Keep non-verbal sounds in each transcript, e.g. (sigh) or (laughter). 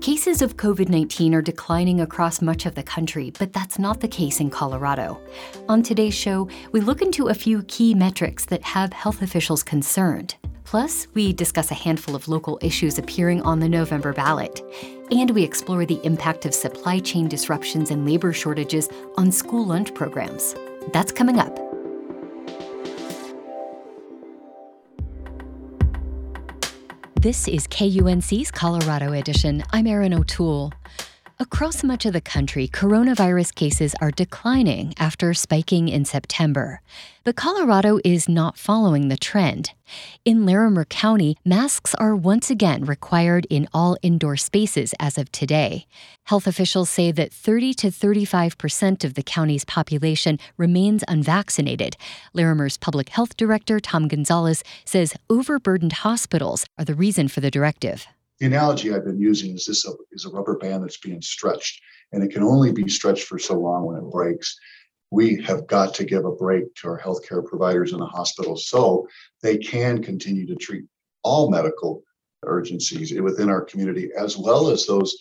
Cases of COVID 19 are declining across much of the country, but that's not the case in Colorado. On today's show, we look into a few key metrics that have health officials concerned. Plus, we discuss a handful of local issues appearing on the November ballot. And we explore the impact of supply chain disruptions and labor shortages on school lunch programs. That's coming up. This is KUNC's Colorado Edition. I'm Erin O'Toole. Across much of the country, coronavirus cases are declining after spiking in September. But Colorado is not following the trend. In Larimer County, masks are once again required in all indoor spaces as of today. Health officials say that 30 to 35 percent of the county's population remains unvaccinated. Larimer's public health director, Tom Gonzales, says overburdened hospitals are the reason for the directive the analogy I've been using is this is a rubber band that's being stretched, and it can only be stretched for so long when it breaks. We have got to give a break to our healthcare providers in the hospital so they can continue to treat all medical urgencies within our community, as well as those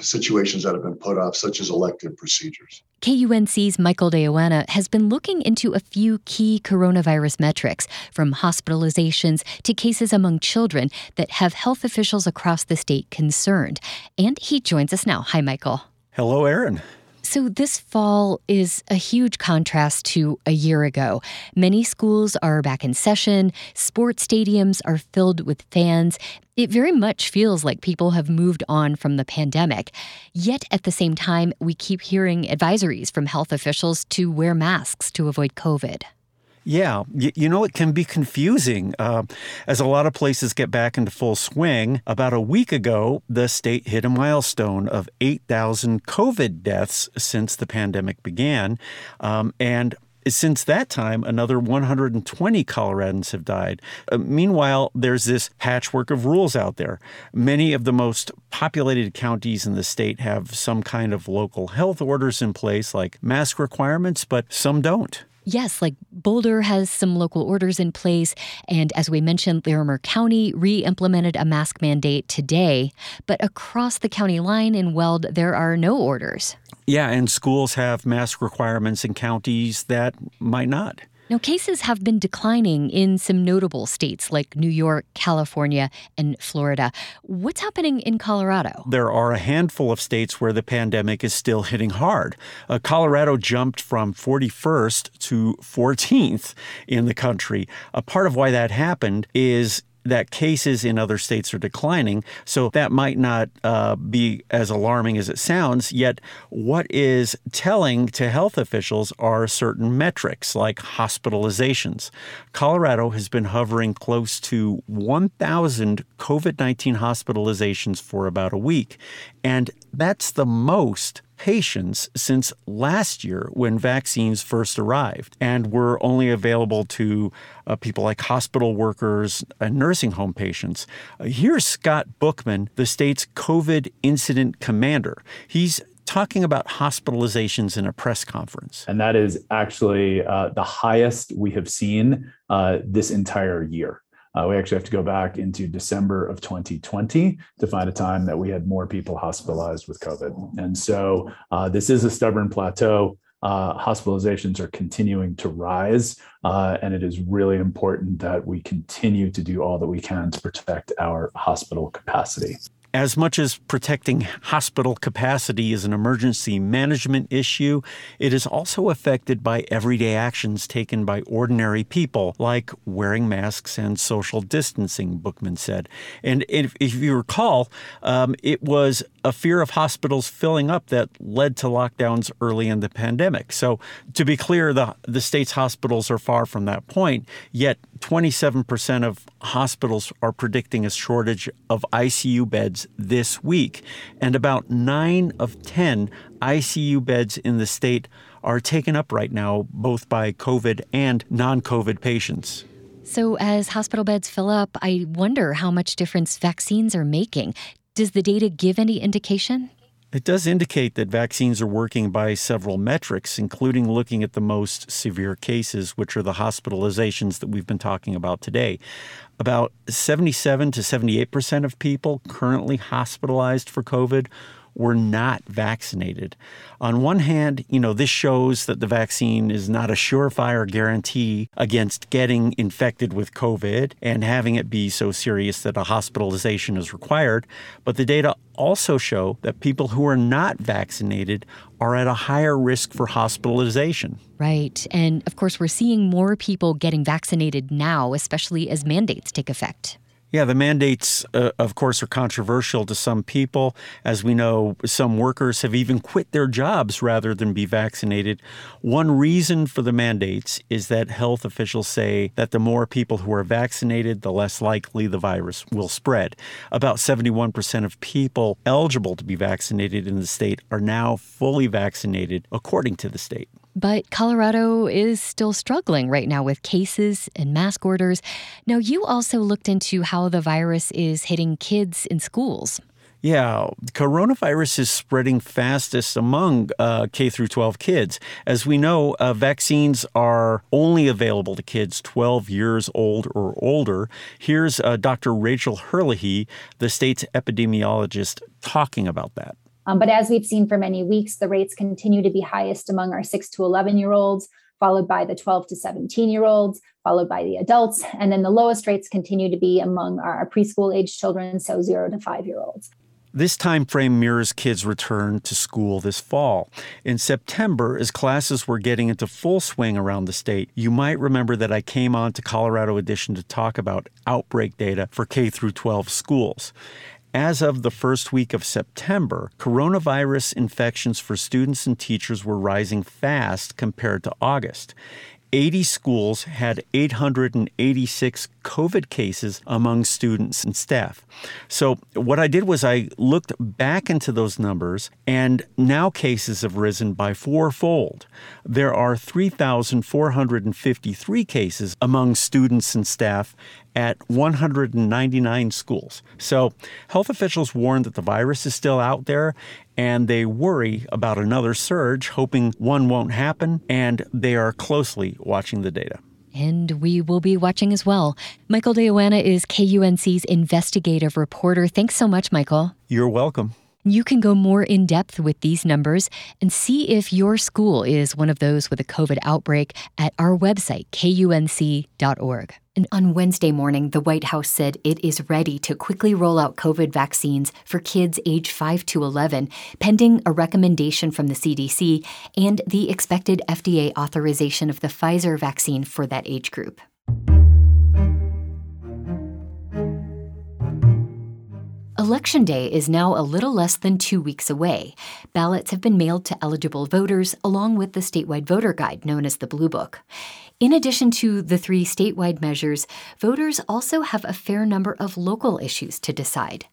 situations that have been put off, such as elective procedures. KUNC's Michael de Yoanna has been looking into a few key coronavirus metrics, from hospitalizations to cases among children, that have health officials across the state concerned. And he joins us now. Hi, Michael. Hello, Erin. So, this fall is a huge contrast to a year ago. Many schools are back in session, sports stadiums are filled with fans. It very much feels like people have moved on from the pandemic. Yet at the same time, we keep hearing advisories from health officials to wear masks to avoid COVID. Yeah, you, know, it can be confusing uh, as a lot of places get back into full swing. About a week ago, the state hit a milestone of 8,000 COVID deaths since the pandemic began. Um, and since that time, another 120 Coloradans have died. Uh, meanwhile, there's this patchwork of rules out there. Many of the most populated counties in the state have some kind of local health orders in place, like mask requirements, but some don't. Yes, like Boulder has some local orders in place. And as we mentioned, Larimer County re implemented a mask mandate today. But across the county line in Weld, there are no orders. Yeah, and schools have mask requirements in counties that might not. Now, cases have been declining in some notable states like New York, California, and Florida. What's happening in Colorado? There are a handful of states where the pandemic is still hitting hard. Uh, Colorado jumped from 41st to 14th in the country. A part of why that happened is that cases in other states are declining. So that might not uh, be as alarming as it sounds. Yet, what is telling to health officials are certain metrics like hospitalizations. Colorado has been hovering close to 1,000 COVID 19 hospitalizations for about a week. And that's the most patients since last year when vaccines first arrived and were only available to uh, people like hospital workers and nursing home patients. Uh, here's Scott Bookman, the state's COVID incident commander. He's talking about hospitalizations in a press conference. And that is actually uh, the highest we have seen uh, this entire year. Uh, we actually have to go back into December of 2020 to find a time that we had more people hospitalized with COVID. And so uh, this is a stubborn plateau. Uh, hospitalizations are continuing to rise, uh, and it is really important that we continue to do all that we can to protect our hospital capacity as much as protecting hospital capacity is an emergency management issue, it is also affected by everyday actions taken by ordinary people, like wearing masks and social distancing, Bookman said. And if, if you recall, um, it was a fear of hospitals filling up that led to lockdowns early in the pandemic. So, to be clear, the, the state's hospitals are far from that point, yet 27% of hospitals are predicting a shortage of ICU beds this week. And about 9 of 10 ICU beds in the state are taken up right now, both by COVID and non COVID patients. So, as hospital beds fill up, I wonder how much difference vaccines are making. Does the data give any indication? It does indicate that vaccines are working by several metrics, including looking at the most severe cases, which are the hospitalizations that we've been talking about today. About 77 to 78% of people currently hospitalized for COVID were not vaccinated. On one hand, you know, this shows that the vaccine is not a surefire guarantee against getting infected with COVID and having it be so serious that a hospitalization is required. But the data also show that people who are not vaccinated are at a higher risk for hospitalization. Right. And of course, we're seeing more people getting vaccinated now, especially as mandates take effect. Yeah, the mandates, uh, of course, are controversial to some people. As we know, some workers have even quit their jobs rather than be vaccinated. One reason for the mandates is that health officials say that the more people who are vaccinated, the less likely the virus will spread. About 71% of people eligible to be vaccinated in the state are now fully vaccinated, according to the state. But Colorado is still struggling right now with cases and mask orders. Now, you also looked into how the virus is hitting kids in schools. Yeah, coronavirus is spreading fastest among uh, K through 12 kids. As we know, uh, vaccines are only available to kids 12 years old or older. Here's uh, Dr. Rachel Herlihy, the state's epidemiologist, talking about that. Um, but as we've seen for many weeks, the rates continue to be highest among our 6 to 11 year olds, followed by the 12 to 17 year olds, followed by the adults. And then the lowest rates continue to be among our preschool age children, so 0 to 5 year olds. This time frame mirrors kids' return to school this fall. In September, as classes were getting into full swing around the state, you might remember that I came on to Colorado Edition to talk about outbreak data for K through 12 schools. As of the first week of September, coronavirus infections for students and teachers were rising fast compared to August. 80 schools had 886 COVID cases among students and staff. So, what I did was I looked back into those numbers, and now cases have risen by fourfold. There are 3,453 cases among students and staff at 199 schools. So, health officials warn that the virus is still out there and they worry about another surge, hoping one won't happen, and they are closely watching the data. And we will be watching as well. Michael de Yoanna is KUNC's investigative reporter. Thanks so much, Michael. You're welcome. You can go more in depth with these numbers and see if your school is one of those with a COVID outbreak at our website, kunc.org. And on Wednesday morning, the White House said it is ready to quickly roll out COVID vaccines for kids age 5 to 11, pending a recommendation from the CDC and the expected FDA authorization of the Pfizer vaccine for that age group. Election Day is now a little less than two weeks away. Ballots have been mailed to eligible voters along with the statewide voter guide known as the Blue Book. In addition to the three statewide measures, voters also have a fair number of local issues to decide.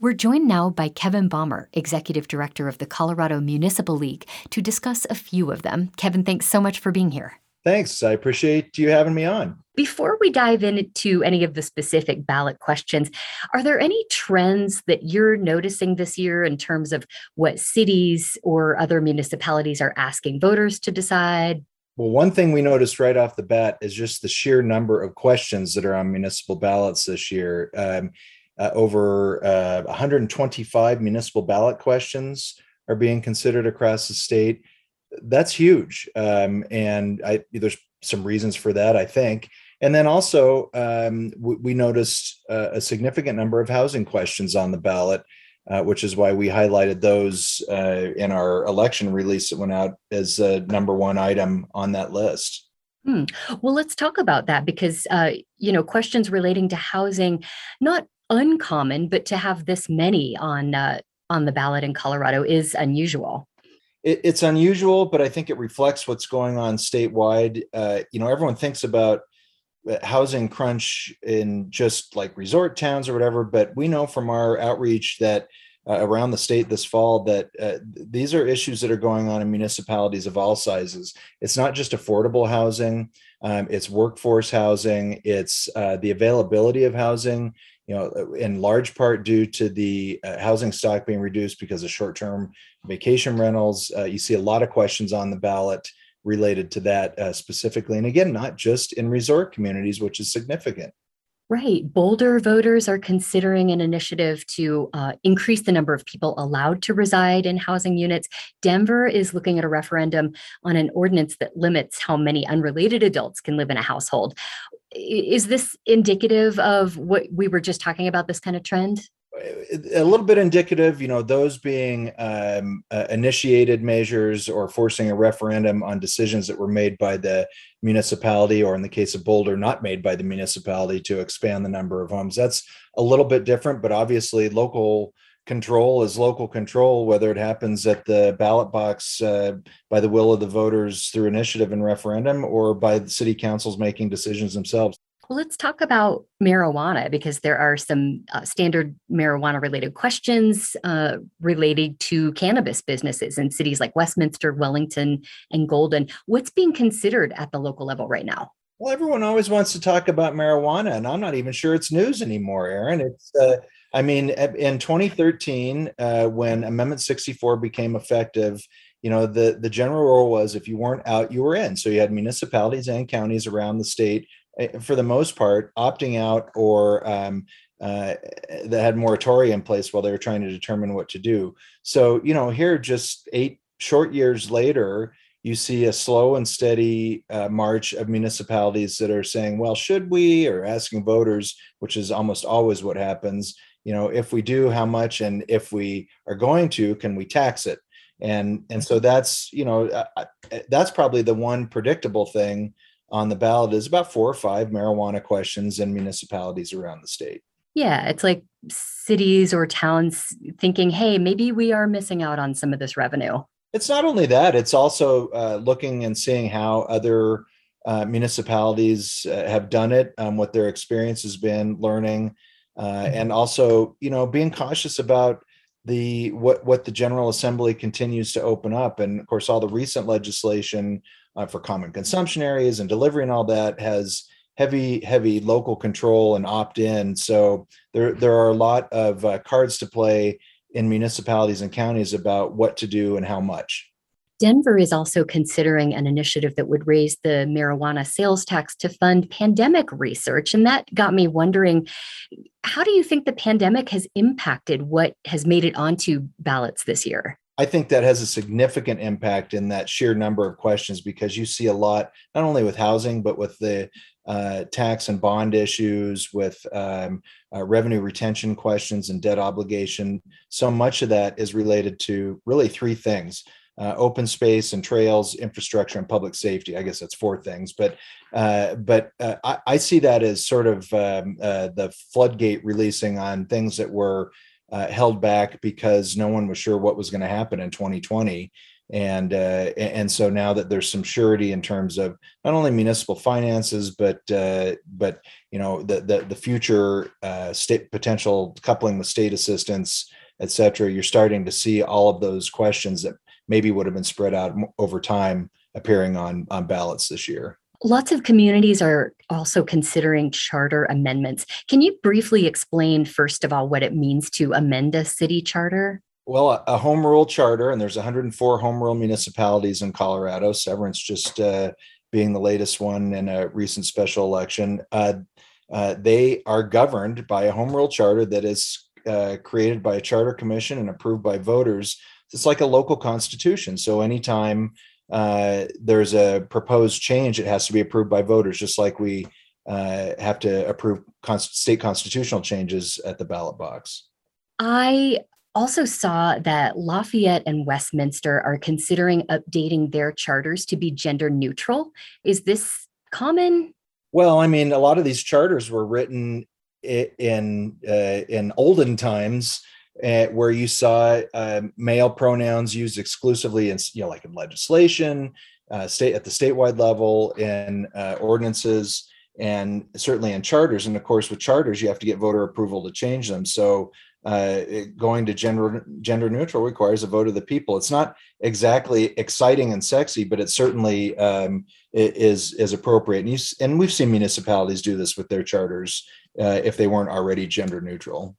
We're joined now by Kevin Bommer, Executive Director of the Colorado Municipal League, to discuss a few of them. Kevin, thanks so much for being here. Thanks. I appreciate you having me on. Before we dive into any of the specific ballot questions, are there any trends that you're noticing this year in terms of what cities or other municipalities are asking voters to decide? Well, one thing we noticed right off the bat is just the sheer number of questions that are on municipal ballots this year. Um, uh, over uh, 125 municipal ballot questions are being considered across the state that's huge. Um, and I, there's some reasons for that, I think. And then also, um, we, noticed uh, a significant number of housing questions on the ballot, uh, which is why we highlighted those uh, in our election release that went out as a number one item on that list. Hmm. Well, let's talk about that because, uh, you know, questions relating to housing, not uncommon, but to have this many on uh, on the ballot in Colorado is unusual it, it's unusual, but I think it reflects what's going on statewide. Uh, you know, everyone thinks about uh, housing crunch in just like resort towns or whatever, but we know from our outreach that uh, around the state this fall that uh, these are issues that are going on in municipalities of all sizes. It's not just affordable housing, um, it's workforce housing, it's uh, the availability of housing. You know, in large part due to the uh, housing stock being reduced because of short-term vacation rentals. Uh, you see a lot of questions on the ballot related to that uh, specifically, and again, not just in resort communities, which is significant. Right. Boulder voters are considering an initiative to uh, increase the number of people allowed to reside in housing units. Denver is looking at a referendum on an ordinance that limits how many unrelated adults can live in a household. Is this indicative of what we were just talking about, this kind of trend? a little bit indicative, you know, those being um, uh, initiated measures or forcing a referendum on decisions that were made by the municipality, or in the case of Boulder, not made by the municipality to expand the number of homes. That's a little bit different, but obviously, local control is local control, whether it happens at the ballot box uh, by the will of the voters through initiative and referendum or by the city councils making decisions themselves. Well, let's talk about marijuana because there are some uh, standard marijuana related questions uh, related to cannabis businesses in cities like Westminster, Wellington, and Golden. What's being considered at the local level right now? Well, everyone always wants to talk about marijuana, and I'm not even sure it's news anymore, Erin. It's, uh, I mean, in 2013, uh, when Amendment 64 became effective, you know, the the general rule was if you weren't out, you were in. So you had municipalities and counties around the state Eh, for the most part, opting out or um, uh, that had moratoria in place while they were trying to determine what to do. So, you know, here just eight short years later, you see a slow and steady uh, march of municipalities that are saying, well, should we, or asking voters, which is almost always what happens, you know, if we do, how much, and if we are going to, can we tax it? And and so that's you know uh, that's probably the one predictable thing on the ballot is about four or five marijuana questions in municipalities around the state. Yeah, it's like cities or towns thinking, hey, maybe we are missing out on some of this revenue. It's not only that, it's also uh, looking and seeing how other uh, municipalities uh, have done it, um, what their experience has been, learning, uh, mm-hmm. and also, you know, being cautious about the what what the General Assembly continues to open up, and of course, all the recent legislation uh, for common consumption areas and delivery and all that has heavy heavy local control and opt in so there there are a lot of uh, cards to play in municipalities and counties about what to do and how much Denver is also considering an initiative that would raise the marijuana sales tax to fund pandemic research. And that got me wondering how do you think the pandemic has impacted what has made it onto ballots this year? I think that has a significant impact in that sheer number of questions because you see a lot, not only with housing, but with the uh, tax and bond issues, with um, uh, revenue retention questions and debt obligation. So much of that is related to really three things. Uh, open space and trails, infrastructure, and public safety. I guess that's four things, but uh, but uh, I, I, see that as sort of um, uh, the floodgate releasing on things that were uh, held back because no one was sure what was going to happen in 2020 and uh, and so now that there's some surety in terms of not only municipal finances but but you know the the, the future state potential coupling with state assistance et cetera you're starting to see all of those questions that maybe would have been spread out over time appearing on on ballots this year Lots of communities are also considering charter amendments. Can you briefly explain, first of all, what it means to amend a city charter? Well, a home rule charter, and there's 104 home rule municipalities in Colorado, Severance just uh, being the latest one in a recent special election. Uh, uh, they are governed by a home rule charter that is uh, created by a charter commission and approved by voters. It's like a local constitution. So anytime uh, there's a proposed change, it has to be approved by voters, just like we uh, have to approve const- state constitutional changes at the ballot box. I also saw that Lafayette and Westminster are considering updating their charters to be gender neutral. Is this common? Well, I mean, a lot of these charters were written in uh, in olden times uh, where you saw uh, male pronouns used exclusively in you know like in legislation uh, state at the statewide level in uh, ordinances and certainly in charters and of course with charters you have to get voter approval to change them so uh, going to gender gender neutral requires a vote of the people. It's not exactly exciting and sexy, but it certainly um, is is appropriate. And you, and we've seen municipalities do this with their charters uh, if they weren't already gender neutral.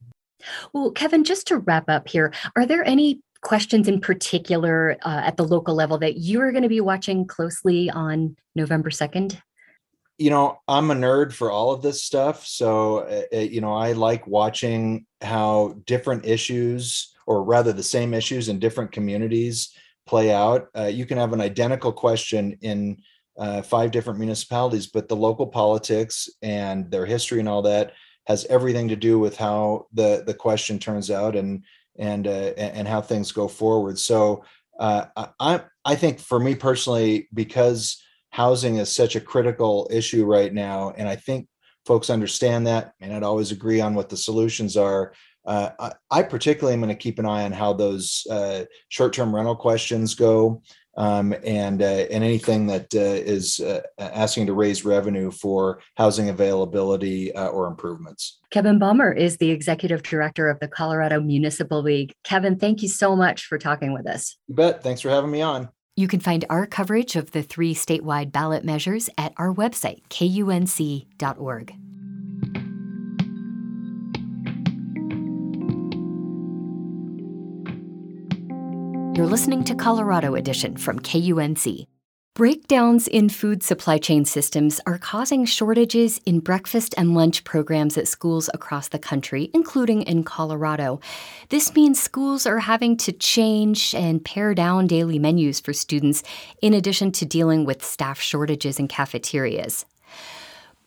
Well, Kevin, just to wrap up here, are there any questions in particular uh, at the local level that you are going to be watching closely on November 2nd? You know, I'm a nerd for all of this stuff. So, uh, you know, I like watching how different issues, or rather the same issues in different communities, play out. Uh, you can have an identical question in uh, five different municipalities, but the local politics and their history and all that has everything to do with how the the question turns out and and uh, and how things go forward. So uh, I I think for me personally, because housing is such a critical issue right now, and I think folks understand that, and I'd always agree on what the solutions are. Uh, I, I, particularly am going to keep an eye on how those uh, short-term rental questions go um, and uh, and anything that uh, is uh, asking to raise revenue for housing availability uh, or improvements. Kevin Bommer is the executive director of the Colorado Municipal League. Kevin, thank you so much for talking with us. You bet. Thanks for having me on. You can find our coverage of the three statewide ballot measures at our website, kunc.org. You're listening to Colorado Edition from KUNC. Breakdowns in food supply chain systems are causing shortages in breakfast and lunch programs at schools across the country, including in Colorado. This means schools are having to change and pare down daily menus for students, in addition to dealing with staff shortages in cafeterias.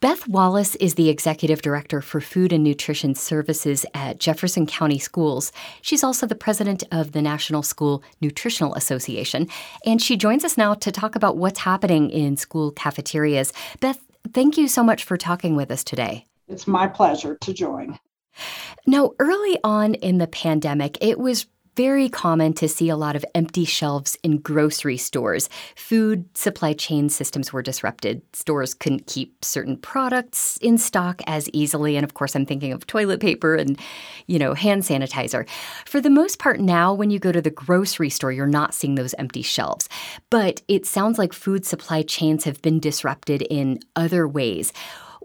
Beth Wallace is the executive director for food and nutrition services at Jefferson County Schools. She's also the president of the National School Nutritional Association, and she joins us now to talk about what's happening in school cafeterias. Beth, thank you so much for talking with us today. It's my pleasure to join. Now, early on in the pandemic, it was very common to see a lot of empty shelves in grocery stores. Food supply chain systems were disrupted. Stores couldn't keep certain products in stock as easily. And of course, I'm thinking of toilet paper and, you know, hand sanitizer. For the most part, now when you go to the grocery store, you're not seeing those empty shelves. But it sounds like food supply chains have been disrupted in other ways.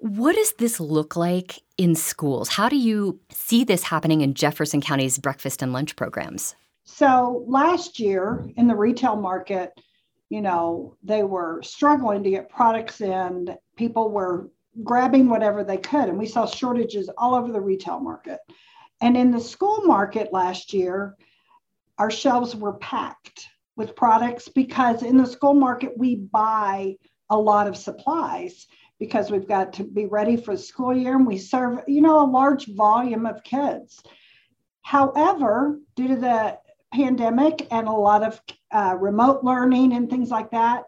What does this look like in schools? How do you see this happening in Jefferson County's breakfast and lunch programs? So last year in the retail market, you know, they were struggling to get products in. People were grabbing whatever they could, and we saw shortages all over the retail market. And in the school market last year, our shelves were packed with products because in the school market, we buy a lot of supplies because we've got to be ready for the school year and we serve, you know, a large volume of kids. However, due to the pandemic and a lot of uh, remote learning and things like that,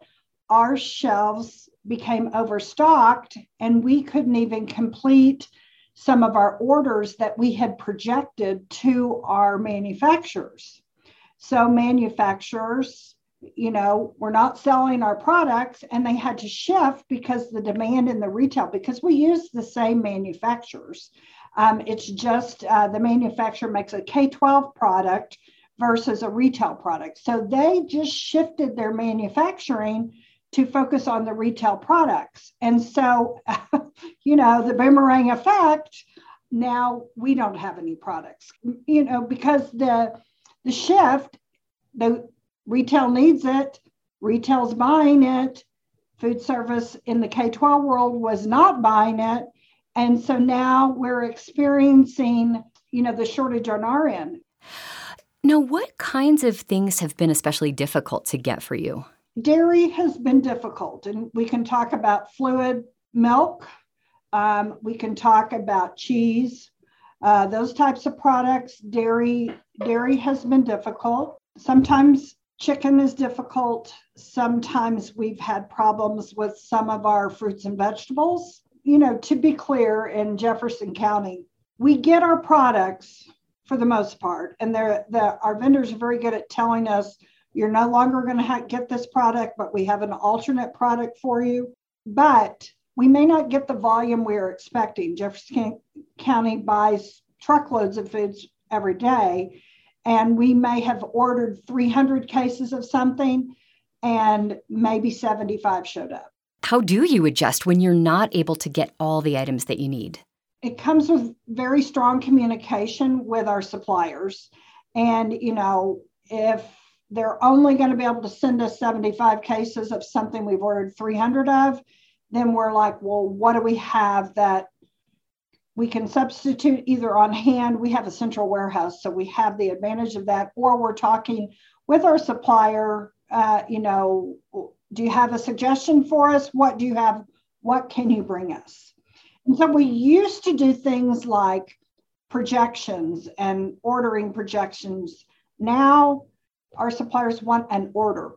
our shelves became overstocked and we couldn't even complete some of our orders that we had projected to our manufacturers. So, manufacturers you know, we're not selling our products and they had to shift because the demand in the retail, because we use the same manufacturers. Um, it's just uh, the manufacturer makes a K 12 product versus a retail product. So they just shifted their manufacturing to focus on the retail products. And so, (laughs) you know, the boomerang effect, now we don't have any products, you know, because the the shift, the retail needs it, retail's buying it. Food service in the K 12 world was not buying it. And so now we're experiencing, you know, the shortage on our end. Now, what kinds of things have been especially difficult to get for you? Dairy has been difficult, and we can talk about fluid milk. Um, we can talk about cheese, uh, those types of products. Dairy, dairy has been difficult. Sometimes Chicken is difficult. Sometimes we've had problems with some of our fruits and vegetables. You know, to be clear, in Jefferson County, we get our products for the most part, and they're, the, our vendors are very good at telling us you're no longer going to ha- get this product, but we have an alternate product for you. But we may not get the volume we are expecting. Jefferson County buys truckloads of foods every day. And we may have ordered 300 cases of something and maybe 75 showed up. How do you adjust when you're not able to get all the items that you need? It comes with very strong communication with our suppliers. And, you know, if they're only going to be able to send us 75 cases of something we've ordered 300 of, then we're like, well, what do we have that we can substitute either on hand? We have a central warehouse, so we have the advantage of that, or we're talking with our supplier, uh, you know, do you have a suggestion for us? What do you have? What can you bring us? And so we used to do things like projections and ordering projections. Now our suppliers want an order.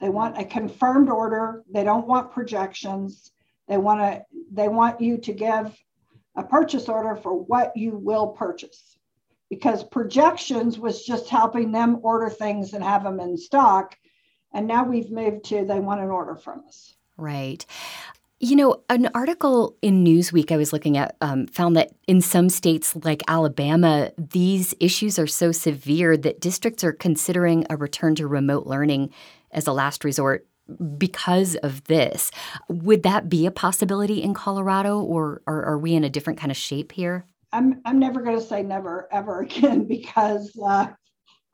They want a confirmed order. They don't want projections. They want to they want you to give a purchase order for what you will purchase. Because projections was just helping them order things and have them in stock. And now we've moved to they want an order from us. Right. You know, an article in Newsweek I was looking at um, found that in some states like Alabama, these issues are so severe that districts are considering a return to remote learning as a last resort because of this. Would that be a possibility in Colorado, or, are we in a different kind of shape here? I'm, I'm never going to say never ever (laughs) again because uh,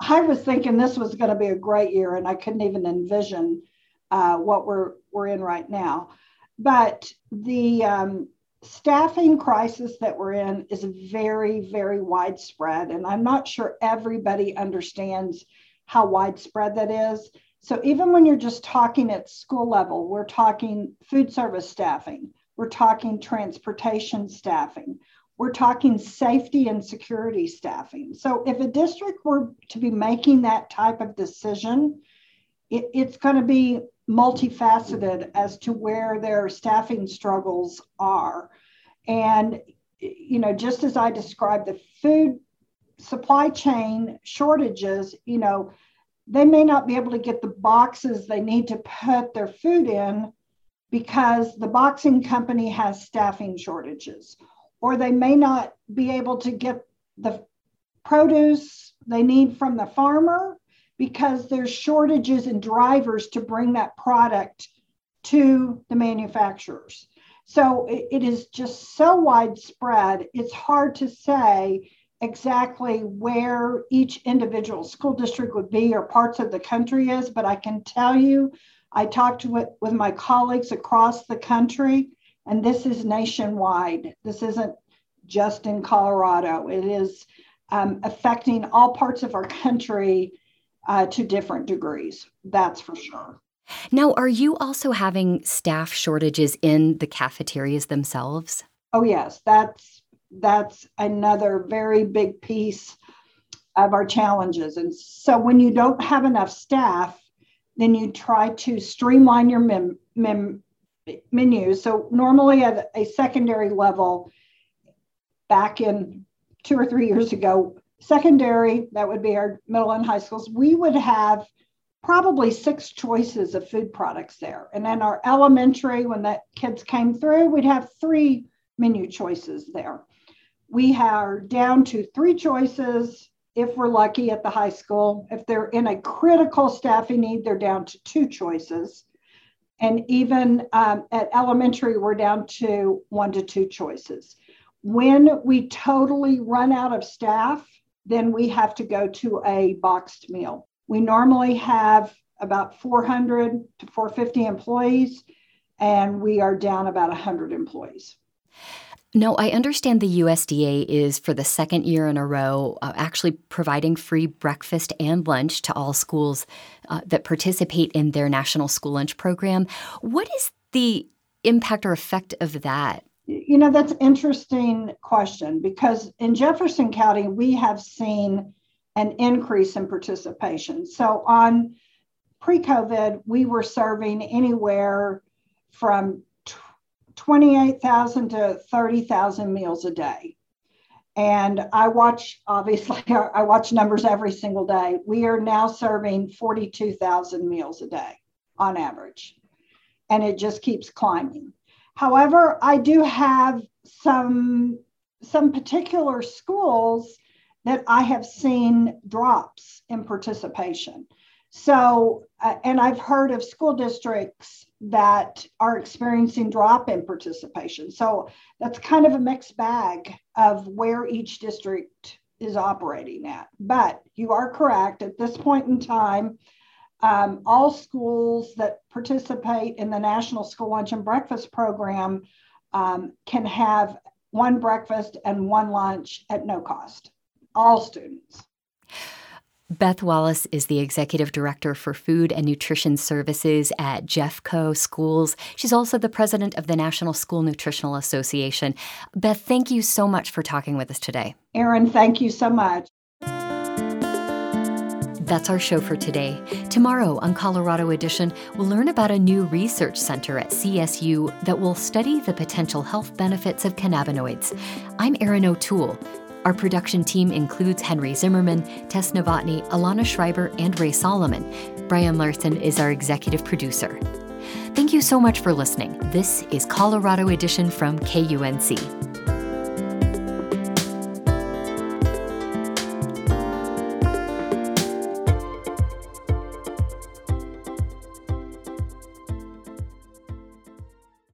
I was thinking this was going to be a great year and I couldn't even envision uh, what we're, we're in right now. But the um, staffing crisis that we're in is very, very widespread. And I'm not sure everybody understands how widespread that is. So even when you're just talking at school level, we're talking food service staffing, we're talking transportation staffing, we're talking safety and security staffing. So if a district were to be making that type of decision, it, it's going to be multifaceted as to where their staffing struggles are. And, you know, just as I described the food supply chain shortages, you know, they may not be able to get the boxes they need to put their food in because the boxing company has staffing shortages, or they may not be able to get the produce they need from the farmer because there's shortages in drivers to bring that product to the manufacturers. So it, it is just so widespread, it's hard to say exactly where each individual school district would be or parts of the country is, but I can tell you, I talked with, with my colleagues across the country, and this is nationwide. This isn't just in Colorado, it is um, affecting all parts of our country uh, to different degrees. That's for sure. Now, are you also having staff shortages in the cafeterias themselves? Oh yes, that's that's another very big piece of our challenges. And so when you don't have enough staff, then you try to streamline your mem, mem, menu. So normally at a secondary level, back in two or three years ago, secondary, that would be our middle and high schools, we would have probably six choices of food products there. And then our elementary, when that kids came through, we'd have three menu choices there. We are down to three choices if we're lucky at the high school. If they're in a critical staffing need, they're down to two choices. And even um, at elementary, we're down to one to two choices. When we totally run out of staff, then we have to go to a boxed meal. We normally have about 400 to 450 employees, and we are down about 100 employees. No, I understand the USDA is for the second year in a row uh, actually providing free breakfast and lunch to all schools uh, that participate in their national school lunch program. What is the impact or effect of that you know, that's interesting question because in Jefferson County, we have seen an increase in participation. So on pre COVID, we were serving anywhere from 28,000 to 30,000 meals a day. And I watch, obviously, (laughs) I watch numbers every single day. We are now serving 42,000 meals a day on average. And it just keeps climbing. However, I do have some some particular schools that I have seen drops in participation. So, uh, and I've heard of school districts that are experiencing drop in participation. So that's kind of a mixed bag of where each district is operating at. But you are correct. At this point in time, um, all schools that participate in the National School Lunch and Breakfast Program um, can have one breakfast and one lunch at no cost. All students. Beth Wallace is the Executive Director for Food and Nutrition Services at Jeffco Schools. She's also the President of the National School Nutritional Association. Beth, thank you so much for talking with us today. Erin, thank you so much. That's our show for today. Tomorrow on Colorado Edition, we'll learn about a new research center at CSU that will study the potential health benefits of cannabinoids. I'm Erin O'Toole. Our production team includes Henry Zimmerman, Tess Novotny, Alana Schreiber, and Ray Solomon. Brian Larson is our executive producer. Thank you so much for listening. This is Colorado Edition from KUNC.